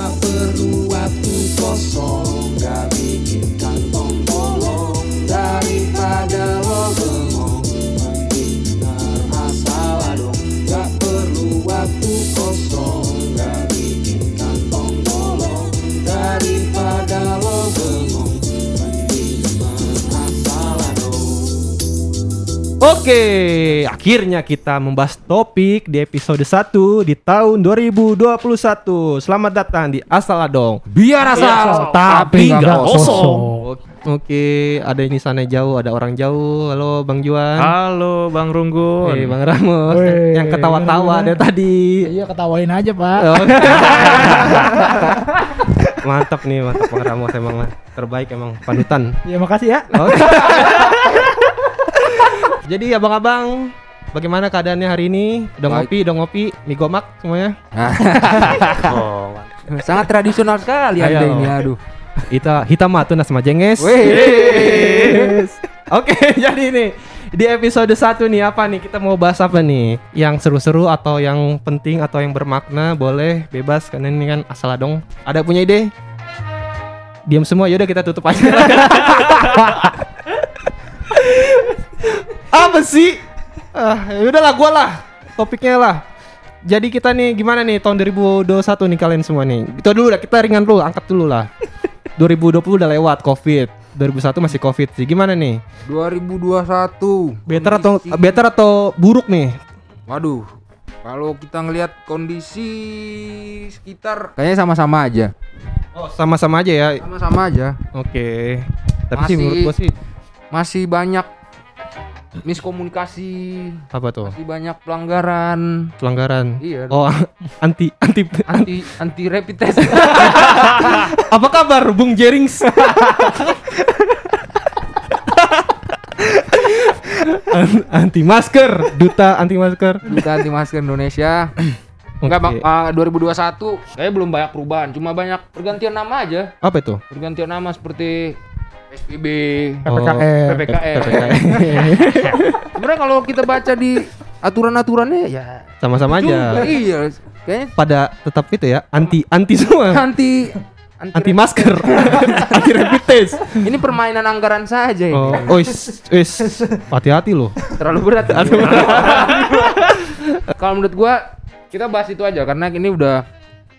Gak perlu waktu kosong akhirnya kita membahas topik di episode 1 di tahun 2021. Selamat datang di Asal Adong. Biar asal, tapi nggak nggak kosong. Oke, ada ini sana jauh, ada orang jauh. Halo Bang Juan. Halo Bang Runggun. Eh, Bang Ramos Weh, yang ketawa-tawa dari tadi. Iya ketawain aja pak. Oh. mantap nih, mantap Bang Ramos emang. Terbaik emang panutan. Iya makasih ya. Jadi abang-abang, bagaimana keadaannya hari ini? Udah Baik. ngopi, udah ngopi, mie gomak semuanya? Oh, sangat tradisional sekali Anda Ayo. ini. Aduh. Kita hitam tunas sama jenges. Wih. Oke, jadi nih di episode 1 nih apa nih kita mau bahas apa nih? Yang seru-seru atau yang penting atau yang bermakna boleh bebas karena ini kan asal dong. Ada punya ide? Diam semua yaudah kita tutup aja. apa sih? Ah, yaudahlah gua lah topiknya lah. Jadi kita nih gimana nih tahun 2021 nih kalian semua nih. Itu dulu dah kita ringan dulu, angkat dulu lah. 2020 udah lewat Covid. 2001 masih Covid sih. Gimana nih? 2021. Better atau Kondisi- better atau buruk nih? Waduh. Kalau kita ngelihat kondisi sekitar kayaknya sama-sama aja. Oh, sama-sama aja ya. Sama-sama aja. Oke. Tapi sih Masih- menurut gua sih Masih banyak miskomunikasi, apa tuh? masih banyak pelanggaran. Pelanggaran. Iya. Oh, anti anti Anti anti rapid test. apa kabar Bung Jerings? An- anti masker, duta anti masker. Kita anti masker Indonesia. Enggak, Bang. Oke. Ah, 2021 kayaknya belum banyak perubahan, cuma banyak pergantian nama aja. Apa itu? Pergantian nama seperti SPB, Oh, PPKM. PPKM. Sebenarnya kalau kita baca di aturan-aturannya ya Sama-sama aja. iya. Kayaknya Pada tetap itu ya, anti anti semua. anti Anti masker, anti rapid test. Ini permainan anggaran saja ini. Oh, ois, ois, hati-hati loh. Terlalu berat. Kalau menurut gua kita bahas itu aja karena ini udah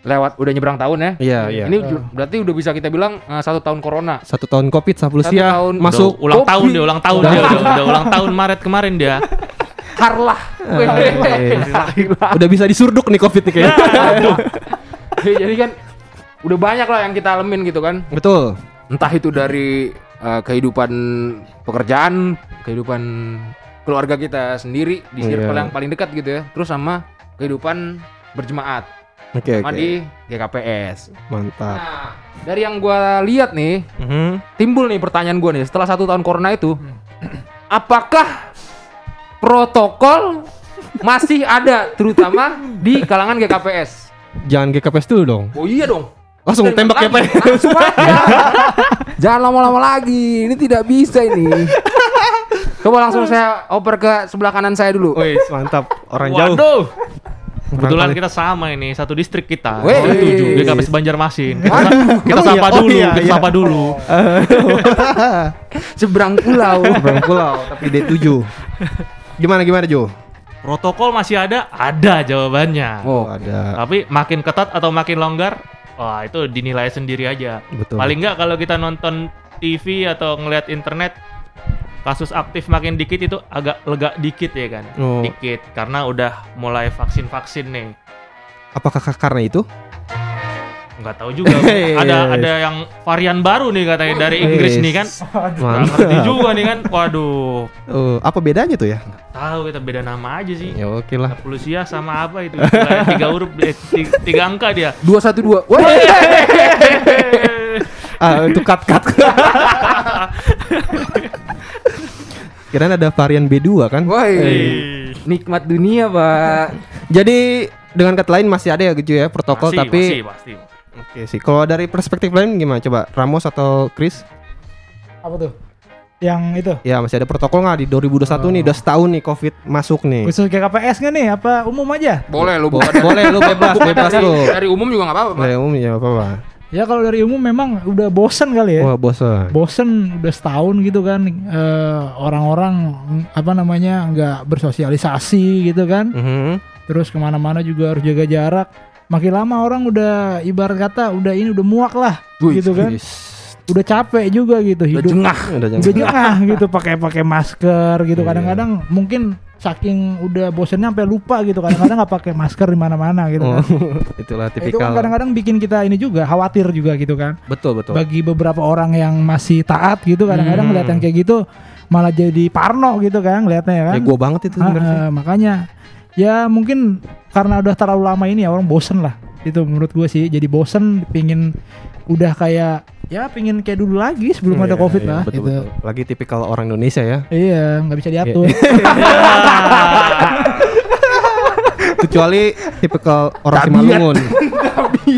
lewat udah nyebrang tahun ya. Iya, iya. Ini ju- berarti udah bisa kita bilang eh, satu tahun corona. Satu tahun covid Satu Sapulsia tahun. masuk Udah ulang Kopi. tahun dia, ulang tahun dia, udah, udah ulang tahun Maret kemarin dia. Harlah. udah bisa disurduk nih covid nih kayaknya. Jadi kan udah banyak lah yang kita alamin gitu kan. Betul. Entah itu dari eh, kehidupan pekerjaan, kehidupan keluarga kita sendiri di circle Iya. yang paling dekat gitu ya. Terus sama kehidupan berjemaat Oke, sama oke. di GKPS. Mantap. Nah, dari yang gua lihat nih, Mhm. timbul nih pertanyaan gua nih setelah satu tahun corona itu, apakah protokol masih ada terutama di kalangan GKPS? Jangan GKPS dulu dong. Oh iya dong. Langsung tembak lagi. GKPS. Langsung. Jangan lama-lama lagi. Ini tidak bisa ini. Coba langsung saya oper ke sebelah kanan saya dulu. Wih, mantap. Orang jauh. Kebetulan kita sama ini, satu distrik kita. Weh. Oh, tujuh, GKPS Banjarmasin. Kita, Waduh. kita Oh, sapa iya. Oh, dulu, iya, kita iya. sapa dulu. Seberang pulau. Bang Pulau, tapi D7. Gimana gimana Jo? Protokol masih ada? Ada jawabannya. Oh, ada. Tapi makin ketat atau makin longgar, wah itu dinilai sendiri aja. Betul. Paling nggak kalau kita nonton TV atau ngelihat internet, kasus aktif makin dikit itu agak lega dikit ya kan? Oh. Dikit karena udah mulai vaksin-vaksin nih. Apakah karena itu? Nggak tahu juga. Ada ada yang varian baru nih katanya dari Inggris nih kan. Nggak ngerti juga nih kan. Waduh. Oh, apa bedanya tuh ya? Tahu kita beda nama aja sih. Ya oke lah. Polusia sama apa itu? Tiga huruf, eh, tiga, tiga angka dia. dua satu dua. Ah, itu cut cut. Kirain ada varian B2 kan? Woi. Eh, Nikmat dunia, Pak. Jadi dengan kata lain masih ada ya gitu ya protokol Masih, tapi masih, pasti. Oke sih. Kalau dari perspektif lain gimana coba? Ramos atau Chris? Apa tuh? yang itu. Ya masih ada protokol nggak di 2021 nih udah setahun nih covid masuk nih. Khusus KKPS nggak nih? Apa umum aja? Boleh lu Bo- buka dari- boleh lu bebas bebas dari, lu. dari umum juga nggak apa-apa. Pak. Boleh umum ya apa apa. Ya kalau dari umum memang udah bosen kali ya. Wah bosan. Bosen udah setahun gitu kan eh, orang-orang mm, apa namanya nggak bersosialisasi gitu kan. Mhm. Terus ke mana-mana juga harus jaga jarak. Makin lama orang udah ibarat kata udah ini udah muak lah Wih, gitu kan. Udah capek juga gitu Udah hidup. jengah. Udah jangan. Udah jengah gitu pakai pakai masker gitu. Iya. Kadang-kadang mungkin saking udah bosennya sampai lupa gitu. Kadang-kadang nggak pakai masker di mana-mana gitu Oh, kan. itulah Itu kan tipikal. kadang-kadang bikin kita ini juga khawatir juga gitu kan. betul betul. Bagi beberapa orang yang masih taat gitu kadang-kadang Hmm. yang kayak gitu malah jadi parno gitu kan ngeliatnya ya kan. Ya gua banget itu Ah, ah, makanya ya mungkin karena udah terlalu lama ini ya orang bosen lah. Itu menurut gue sih jadi bosen pingin udah kayak ya pingin kayak dulu lagi sebelum ada Iya, covid iya, lah betul, gitu. betul. Lagi tipikal orang Indonesia ya. Iya nggak bisa diatur. Kecuali tipikal orang Simalungun.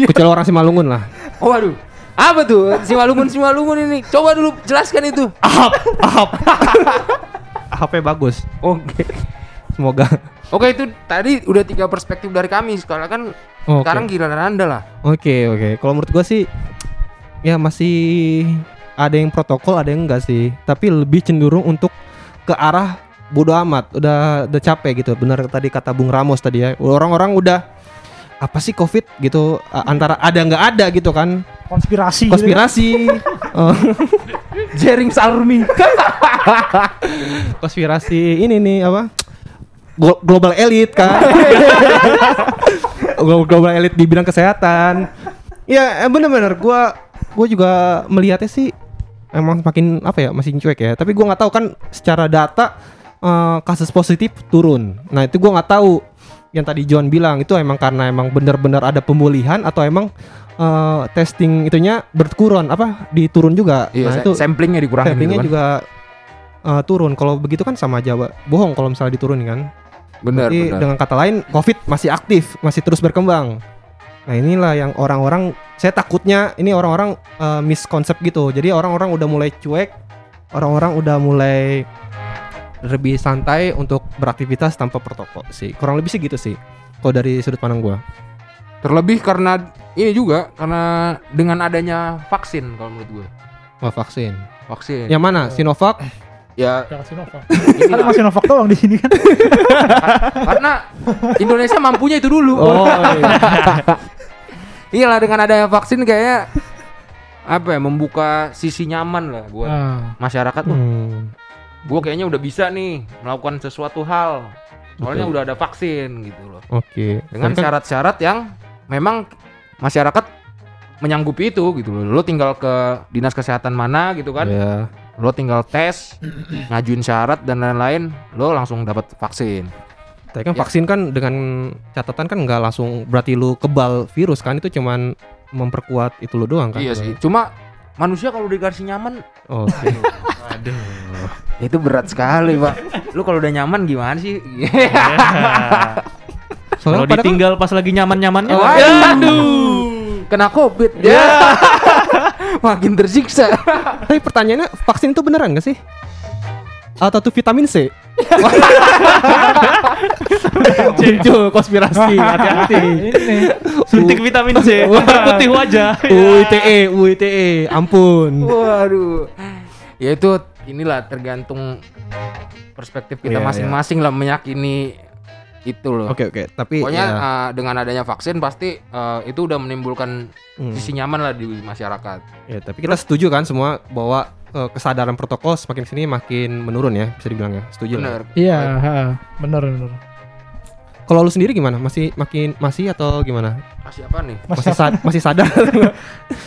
Kecuali orang Simalungun lah. Oh, waduh. Apa tuh? Si Malungun si Malungun ini. Coba dulu jelaskan itu. HP bagus. Oke. Semoga. Oke itu tadi udah tiga perspektif dari kami. Sekarang kan Oke. sekarang giliran anda lah. Oke oke. Kalau menurut gua sih ya masih ada yang protokol, ada yang enggak sih. Tapi lebih cenderung untuk ke arah bodo amat. Udah udah capek gitu. Benar tadi kata Bung Ramos tadi ya. Orang-orang udah apa sih covid gitu antara ada nggak ada gitu kan Konspirasi. gitu konspirasi Oh, Jering Salmi. konspirasi ini nih apa Glo- global elite kan Glo- global elite di bidang kesehatan ya eh, bener-bener gua gua juga melihatnya sih emang makin apa ya masih cuek ya tapi gua nggak tahu kan secara data eh, kasus positif turun nah itu gua nggak tahu yang tadi John bilang itu emang karena emang benar-benar ada pemulihan atau emang eh, testing itunya berkurun apa diturun juga Iya, nah itu samplingnya dikurangin samplingnya gitu kan. juga eh, turun. Kalau begitu kan sama aja bohong kalau misalnya diturun kan. Benar, Jadi benar. dengan kata lain COVID masih aktif, masih terus berkembang. Nah inilah yang orang-orang saya takutnya ini orang-orang eh, miskonsep gitu. Jadi orang-orang udah mulai cuek, orang-orang udah mulai lebih santai untuk beraktivitas tanpa protokol sih. Kurang lebih sih gitu sih. Kalau dari sudut pandang gua. Terlebih karena ini juga karena dengan adanya vaksin kalau menurut gue. Wah vaksin. Vaksin. Yang mana? Sinovac? Ya Jangan Sinovac. ini Kan lah. masih Sinovac doang di sini kan. karena Indonesia mampunya itu dulu. Oh iya. Iyalah dengan adanya vaksin kayaknya apa ya membuka sisi nyaman lah buat Ah. masyarakat. Wah, Hmm. Gue kayaknya udah bisa nih melakukan sesuatu hal. Soalnya Betul. udah ada vaksin gitu loh. Oke. Dengan Tapi kan- syarat-syarat yang memang masyarakat menyanggupi itu gitu loh. Lo tinggal ke dinas kesehatan mana gitu kan. Iya. Lo tinggal tes, ngajuin syarat dan lain-lain, lo langsung dapat vaksin. Tapi kan Ya. vaksin kan dengan catatan kan nggak langsung berarti lu kebal virus kan itu cuman memperkuat itu lu doang kan. Iya sih. Cuma manusia kalau dikasih nyaman Oh, Oke. Aduh. itu berat sekali, Pak. Lu kalau udah nyaman gimana sih? Kalau Soalnya pada kan, ditinggal pas lagi nyaman-nyamannya. Waduh. Aduh. Kena Covid. Ya. Makin tersiksa. tapi pertanyaannya vaksin itu beneran gak sih? Atau tuh vitamin C? Muncul konspirasi, hati-hati. Suntik vitamin C. Putih wajah. UITE, UITE, ampun. Waduh. Ya itu inilah tergantung perspektif kita Iya, masing-masing lah meyakini itu loh. Oke oke, tapi Pokoknya ya, uh, dengan adanya vaksin pasti uh, itu udah menimbulkan hmm, sisi nyaman lah di masyarakat. ya, tapi kita setuju kan semua bahwa eh, kesadaran protokol semakin sini makin menurun ya, bisa dibilang ya. Setuju lah. Bener. Iya, ha, bener bener. Kalau lu sendiri gimana? Masih makin masih atau gimana? Masih apa nih? Masih sad- masih sadar?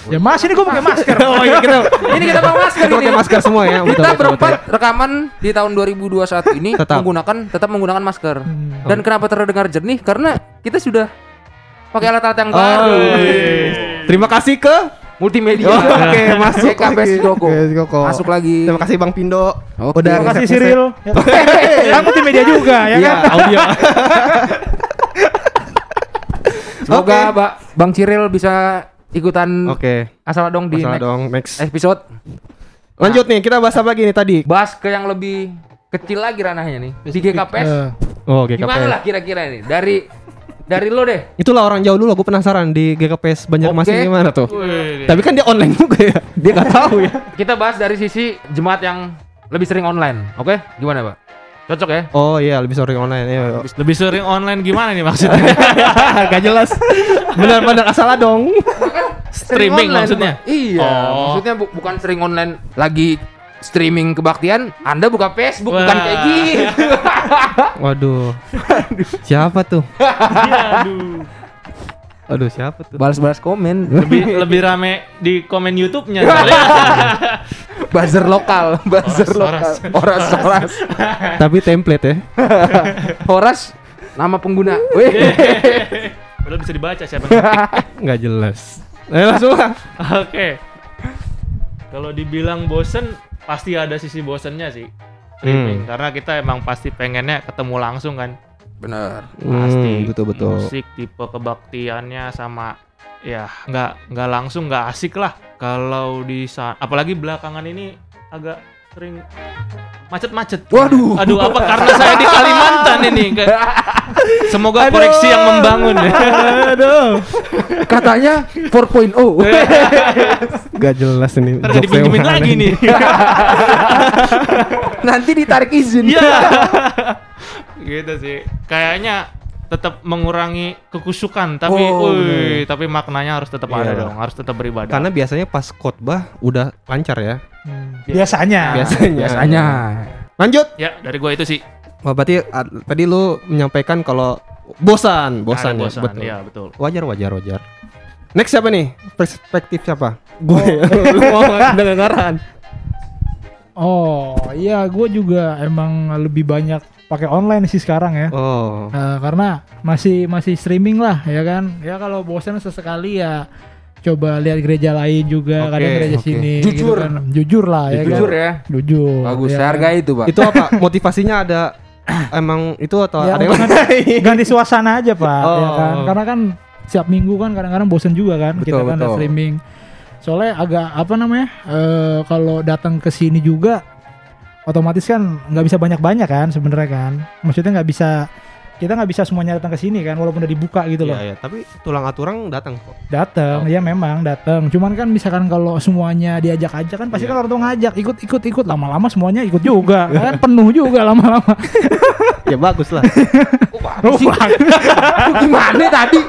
Ya mas ini gue pakai masker. oh iya kita Ini kita pakai masker kita ini. pakai masker semua ya. Betul, Kita betul, berempat betul. rekaman di tahun 2021 ini Tetap. menggunakan tetap menggunakan masker. Hmm. Dan kenapa terdengar jernih? Karena kita sudah pakai alat-alat yang Oh, baru. iya. Terima kasih ke Multimedia. Oh, Oke, masuk lagi. Joko. Masuk lagi. Terima kasih Bang Pindo. Oke. Udah Terima kasih. Ya. Kan media juga ya Iya, kan. audio. Semoga Oke. Ba- Bang Ciril bisa ikutan Oke. asal dong di Masalah next dong next. episode. Lanjut nih, kita bahas apa lagi nih tadi? Bahas ke yang lebih kecil lagi ranahnya nih. Di GKPS. Eh, Oh, GKPS. Gimana lah kira-kira ini? Dari dari lo deh. Itulah orang jauh dulu, gue penasaran di GKPS Banjarmasin Oke. gimana tuh. Wih, Tapi kan dia online juga ya. Dia nggak tahu ya. Kita bahas dari sisi jemaat yang lebih sering online. Oke? Gimana, Pak? Cocok ya? Oh iya, lebih sering online. Iya. lebih sering online gimana nih maksudnya? Gak jelas. Benar-benar asal dong. Streaming online, maksudnya? Iya, Oh. maksudnya bu- bukan sering online lagi streaming kebaktian, Anda buka Facebook bukan Wah. kayak gitu. Waduh. Siapa tuh? Aduh. Aduh, siapa tuh? Balas-balas komen. Lebih lebih rame di komen YouTube-nya buzzer lokal, buzzer Horas, lokal. Horas, horas. Tapi template ya. Horas nama pengguna. Wih. Udah bisa dibaca siapa. Nggak jelas. Ayo langsung lah. Oke. Kalau dibilang bosen, pasti ada sisi bosennya sih. Streaming. Hmm. Karena kita emang pasti pengennya ketemu langsung kan. Bener. Pasti. Hmm, betul betul. Musik tipe kebaktiannya sama ya nggak nggak langsung nggak asik lah. Kalau di sa- apalagi belakangan ini agak sering macet-macet. Waduh. Aduh, apa karena saya di Kalimantan ini? Semoga koreksi yang membangun ya. Aduh. Katanya 4.0. Gak jelas ini. Ntar jokes dipinjemin lagi ini. nih. Nanti ditarik izin. Iya. gitu sih. Kayaknya tetap mengurangi kekusukan tapi Oh, wih, tapi maknanya harus tetap ada Iya. dong, harus tetap beribadah. Karena biasanya pas khotbah udah lancar ya. biasanya. Biasanya. Biasanya. Lanjut. ya dari gua itu sih. Wah, berarti tadi lu menyampaikan kalau bosan, bosan, ya. bosan. Betul. Iya, betul. Wajar, wajar, wajar. Next siapa nih? Perspektif siapa? Gue. Lu mau dengeran. Oh iya, gue juga emang lebih banyak pakai online sih sekarang ya. Oh. Eh, karena masih masih streaming lah ya kan. Ya kalau bosan sesekali ya coba lihat gereja lain juga, Oke, kadang gereja oke. sini. Jujur. gitu kan. jujur lah ya. Jujur kan? ya. Jujur. Bagus, ya saya kan? hargai itu, Pak. Itu apa? Motivasinya ada emang itu atau Ya, ada yang lain? ganti suasana aja pak ya Oh. kan karena kan setiap minggu kan kadang-kadang bosen juga kan kita Betul, kan ada betul. streaming soalnya agak apa namanya eh kalau datang ke sini juga otomatis kan nggak bisa banyak-banyak kan sebenarnya kan maksudnya nggak bisa kita nggak bisa semuanya datang ke sini kan walaupun udah dibuka gitu loh Iya, iya. Tapi tulang aturang datang kok. datang ya memang datang cuman kan misalkan kalau semuanya diajak aja kan pasti Iya. kan orang tua ngajak ikut ikut ikut lama-lama semuanya ikut juga kan penuh juga lama-lama ya bagus lah. Oh, bagus sih. Itu gimana tadi?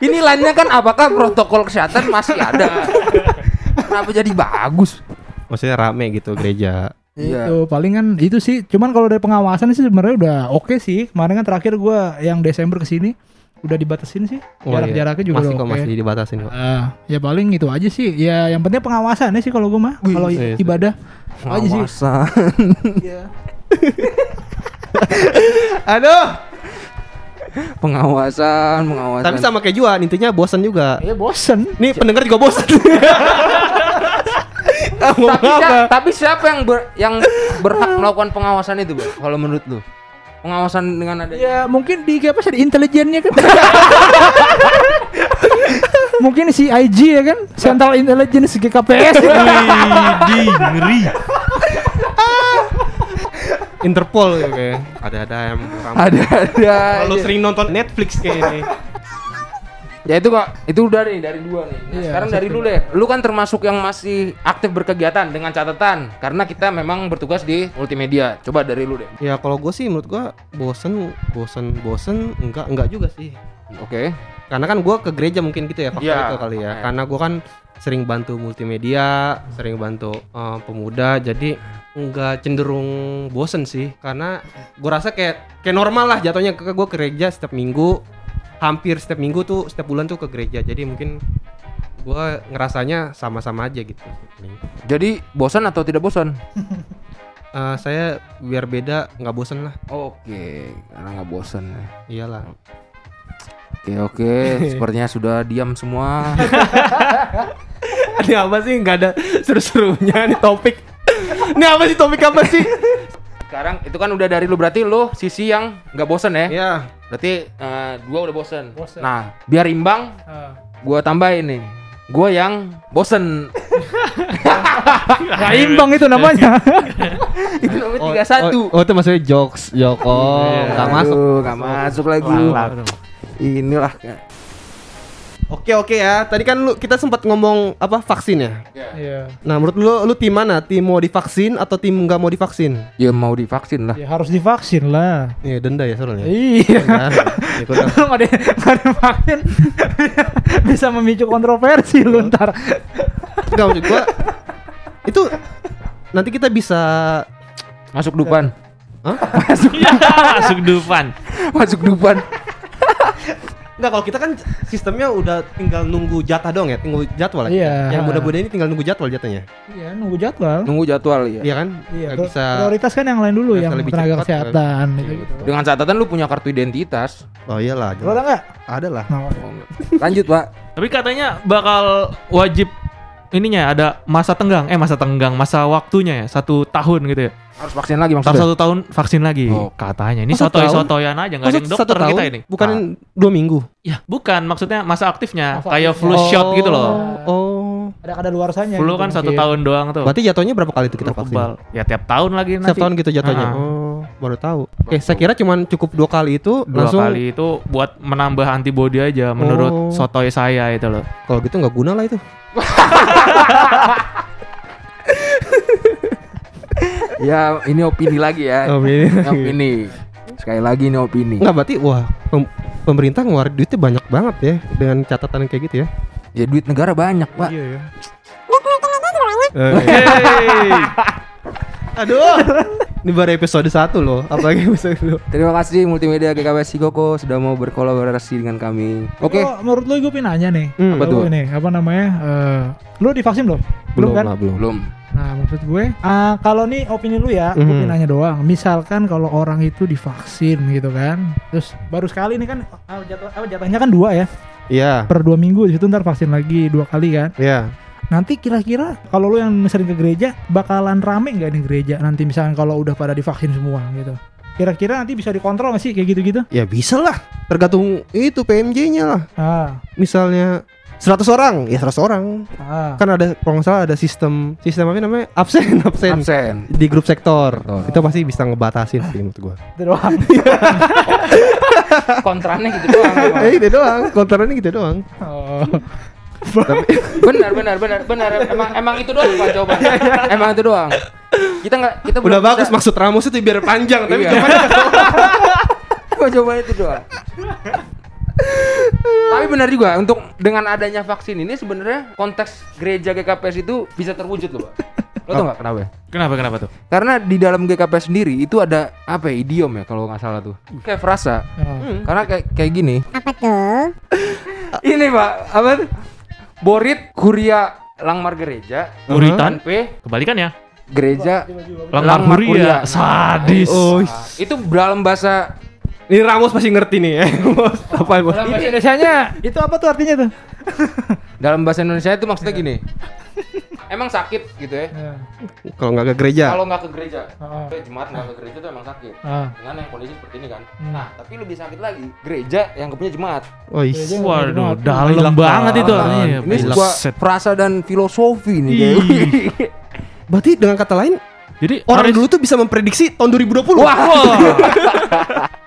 Ini lainnya kan apakah protokol kesehatan masih ada? Kenapa jadi bagus? Maksudnya rame gitu gereja. Iya. Itu paling kan itu sih. Cuman kalau dari pengawasan sih sebenarnya udah oke sih. Kemarin kan terakhir gua yang Desember ke sini udah dibatasin sih. Oh, iya. Jarak-jaraknya juga masih udah kok oke. masih dibatasin kok. Ah, ya paling itu aja sih. Ya yang penting pengawasannya sih kalau gua mah. Kalau iya, iya. ibadah aja sih. Pengawasan. Aduh. pengawasan, pengawasan. Tapi sama kayak Juan, intinya bosan juga. Ya bosen. Nih pendengar juga bosan. Tapi, apa? siapa, tapi siapa yang ber, yang berhak melakukan pengawasan itu, Bang? Kalau menurut lu? Pengawasan dengan ada Ya mungkin di apa sih di intelijennya kan. mungkin si IG ya kan, Central Intelligence GKPS. Di ngeri. Interpol gitu kayak. Ada-ada yang orang. ada ada. Kalau aja. sering nonton Netflix kayak ini. Ya itu kok, itu udah nih dari dua nih. Nah, Iya, sekarang dari lu deh. Lu kan termasuk yang masih aktif berkegiatan dengan catatan karena kita memang bertugas di multimedia. Coba dari lu deh. Ya kalau gue sih menurut gue bosen, bosen, bosen, enggak, enggak juga sih. Oke. Karena kan gue ke gereja mungkin gitu ya faktor Iya. itu kali ya. Iya. Karena gue kan sering bantu multimedia, sering bantu eh, pemuda, jadi nggak cenderung bosen sih. Karena gue rasa kayak kayak normal lah jatuhnya ke gue ke gereja setiap minggu, hampir setiap minggu tuh setiap bulan tuh ke gereja. Jadi mungkin gue ngerasanya sama-sama aja gitu. Jadi bosan atau tidak bosan? Eh, saya biar beda nggak bosen lah. Oke, karena nggak bosan. ya. Iyalah. Oke oke, sepertinya sudah diam semua. Ini apa sih nggak ada seru-serunya nih topik. Ini apa sih topik apa sih? Sekarang itu kan udah dari lu berarti lu sisi yang nggak bosan ya? ya. Berarti eh, dua udah bosan. Bosen. Nah, biar imbang, Ah. gua tambahin nih. Gua yang bosen. Nggak imbang itu namanya. Itu namanya Oh, tiga satu. Oh, oh, itu maksudnya jokes, jok. Oh, nggak masuk. Aduh, nggak masuk lagi. Inilah. Oke oke ya. Tadi kan lu kita sempat ngomong apa vaksin ya. Iya. Nah menurut lu lu tim mana? Tim mau divaksin atau tim nggak mau divaksin? Ya mau divaksin lah. Ya harus divaksin lah. Iya denda ya soalnya. Iya. Ya, gua tahu. Nggak ada nggak ada vaksin bisa memicu kontroversi lu ntar. Enggak maksud gua itu nanti kita bisa Masuk dupan. Masuk dupan. Masuk dupan. Enggak kalau kita kan sistemnya udah tinggal nunggu jatah dong ya, tunggu jadwal ya. Iya. Yang muda-muda ini tinggal nunggu jadwal jatahnya. Iya nunggu jadwal. Nunggu jadwal ya. Iya kan? Iya. Pri- bisa Prioritas kan yang lain dulu yang lebih tenaga cepat, kesehatan gitu. gitu. Dengan catatan lu punya kartu identitas. Oh iyalah. Lo ada nggak? Ada lah. Nah, Lanjut, Pak. Tapi katanya bakal wajib ininya ada masa tenggang, eh masa tenggang, masa waktunya ya satu tahun gitu ya. Harus vaksin lagi maksudnya. satu tahun vaksin lagi Oh. katanya. Ini Oh, satu sotoy tahun? sotoyan aja nggak ada yang dokter satu tahun? kita ini. Bukan Ah. dua minggu. Ya bukan maksudnya masa aktifnya Masa kayak aktifnya. flu shot gitu loh. Oh. ada kada luar sana. Flu kan satu tahun doang tuh. Berarti jatuhnya berapa kali itu kita vaksin? Ya tiap tahun lagi nanti. Setiap tahun gitu jatuhnya. Ah. Oh, baru tahu. Oke, saya kira cuman cukup dua kali itu Dua langsung kali itu buat menambah antibody aja menurut Oh. sotoy saya itu loh. kalau gitu nggak guna lah itu. Ya, ini opini lagi ya. Oh, ini. Ini opini. Sekali lagi ini opini. Nggak berarti wah pem- pemerintah ngeluarin duitnya banyak banget ya dengan catatan kayak gitu ya. Ya duit negara banyak, Pak. Iya ya. Aduh. Ini baru episode 1 loh, apalagi episode 2. Terima kasih Multimedia GKP Sikoko sudah mau berkolaborasi dengan kami. Oke. Oke. menurut lu gue pengen nanya nih. Hmm, apa tuh? Ini apa namanya? eh, lu divaksin belum? Belum, kan? lah, belum. Belum. Nah, maksud gue, ah, kalau nih opini lu ya, gue Mhm. pengen nanya doang. Misalkan kalau orang itu divaksin gitu kan, terus baru sekali nih kan, ah, jatuh, apa, jatahnya kan dua ya, Iya. per dua minggu, di situ ntar vaksin lagi dua kali kan. Iya. Nanti kira-kira kalau lu yang sering ke gereja, bakalan rame nggak nih gereja? Nanti misalkan kalau udah pada divaksin semua gitu. Kira-kira nanti bisa dikontrol nggak sih kayak gitu-gitu? Ya bisa lah. Tergantung itu PMJ-nya lah. Ah, Misalnya 100 orang, ya 100 orang. ah. Kan ada kalau nggak salah ada sistem sistem apa namanya? Absen, absen. Absen. Di grup sektor. Sektor. Kita pasti bisa ngebatasin sih menurut gua. Itu doang. Kontrannya gitu doang. Eh, itu doang. Konterannya gitu doang. Oh. Benar, benar, benar, benar. Emang emang itu doang Pak jawabannya. Emang itu doang. Kita nggak kita Udah belum bagus bisa- maksud Ramos itu biar panjang, tapi Iya. Gua jawabannya itu doang. Tapi benar juga untuk dengan adanya vaksin ini sebenarnya konteks gereja GKPS itu bisa terwujud loh, Pak. Lo tau nggak kenapa? ya? Kenapa kenapa tuh? Karena di dalam GKPS sendiri itu ada apa ya idiom ya kalau nggak salah tuh. Kayak frasa. Oh. Karena kayak kayak gini. Apa tuh? ini Pak, apa tuh? Borit Kuria Langmar Gereja, Uritan P kebalikan ya. Gereja Langmar Langmar Huria. Huria. Sadis. Oh, itu dalam bahasa ini Ramos pasti ngerti nih ya. Bos. apa bos? dalam bahasa, Indonesianya itu apa tuh artinya tuh? dalam bahasa Indonesia itu maksudnya gini. Emang sakit gitu ya. Ya. Kalau nggak ke gereja. Kalau nggak ke gereja, Ah. eh, jemaat nggak ke gereja tuh emang sakit. Ah. Dengan yang kondisi seperti ini kan. Hmm. Nah, tapi lebih sakit lagi gereja yang punya jemaat. Oh, is. Waduh, dalam banget itu Ah, artinya. Ini sebuah frasa dan filosofi nih. Berarti dengan kata lain Jadi orang Aris- dulu tuh bisa memprediksi tahun 2020. Wah.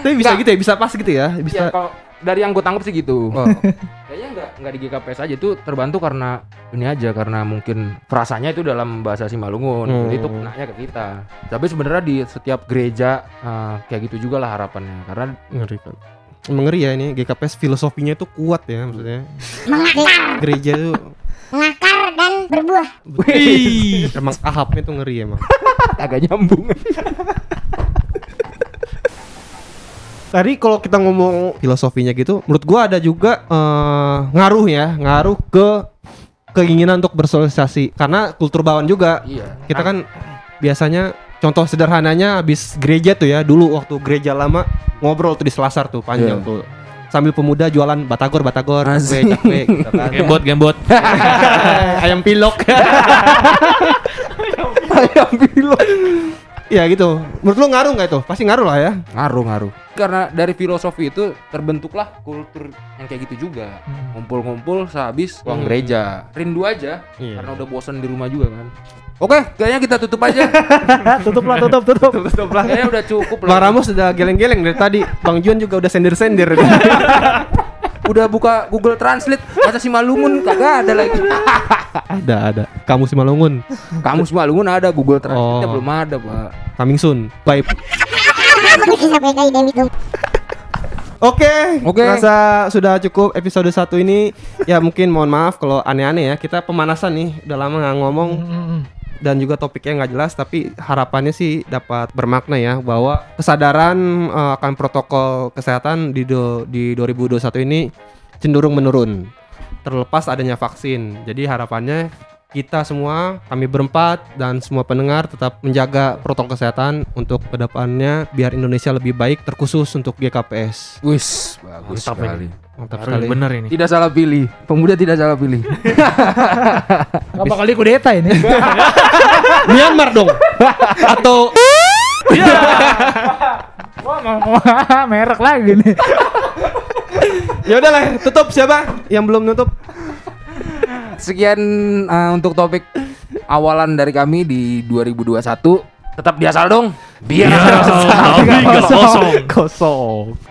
Tapi bisa Nggak. gitu ya, bisa pas gitu ya. Iya, Bisa. kalau dari yang gue tangkap sih gitu. Oh. Kayaknya nggak nggak di GKPS aja itu terbantu karena ini aja karena mungkin frasanya itu dalam bahasa Simalungun. Hmm. Jadi itu kenanya ke kita. Tapi sebenarnya di setiap gereja eh, kayak gitu juga lah harapannya karena ngeri kan. Emang ngeri ya ini GKPS filosofinya itu kuat ya maksudnya. Gereja itu mengakar dan berbuah. Wih. emang ahapnya tuh ngeri emang. agak nyambung. Tadi kalau kita ngomong filosofinya gitu, menurut gua ada juga eh, ngaruh ya, ngaruh ke keinginan untuk bersosialisasi karena kultur bawaan juga. iya. Kita kan biasanya contoh sederhananya habis gereja tuh ya, dulu waktu gereja lama ngobrol tuh di Selasar tuh panjang Iya. tuh. Sambil pemuda jualan batagor batagor, cakwe cakwe gitu kan. Gembot, gembot. Ayam pilok. Ayam pilok. ya gitu. Menurut lu ngaruh nggak itu? Pasti ngaruh lah ya. Ngaruh ngaruh. Karena dari filosofi itu terbentuklah kultur yang kayak gitu juga. Ngumpul-ngumpul sehabis uang Hmm. gereja. Rindu aja Iya. karena udah bosan di rumah juga kan. Oke, kayaknya kita tutup aja. tutup lah, tutup, tutup. Tutup lah. kayaknya udah cukup lah. Bang Ramos udah geleng-geleng dari tadi. Bang Juan juga udah sendir-sendir. udah buka Google Translate bahasa Simalungun kagak ada lagi. ada, ada. Kamu si Malungun. Kamu Simalungun ada Google Translate Oh. belum ada, Pak. Coming soon. Bye. Demi tuh. Oke, Oke. Rasa sudah cukup episode 1 ini. Ya mungkin mohon maaf kalau aneh-aneh ya. Kita pemanasan nih, udah lama nggak ngomong dan juga topiknya nggak jelas. Tapi harapannya sih dapat bermakna ya bahwa kesadaran eh, akan protokol kesehatan di do- di 2021 ini cenderung menurun. Terlepas adanya vaksin. Jadi harapannya kita semua, kami berempat dan semua pendengar tetap menjaga protokol kesehatan untuk ke depannya biar Indonesia lebih baik terkhusus untuk GKPS. Wis, bagus Mantap sekali. Mantap Baru sekali. bener ini. Tidak salah pilih. Pemuda tidak salah pilih. Gak bakal dikudeta ini. Myanmar dong. Atau Wah, mau- mau- merek lagi nih. ya udahlah, tutup siapa yang belum nutup? Sekian uh, untuk topik awalan dari kami di 2021. Tetap di asal dong. Biar kalau kosong. Kosong.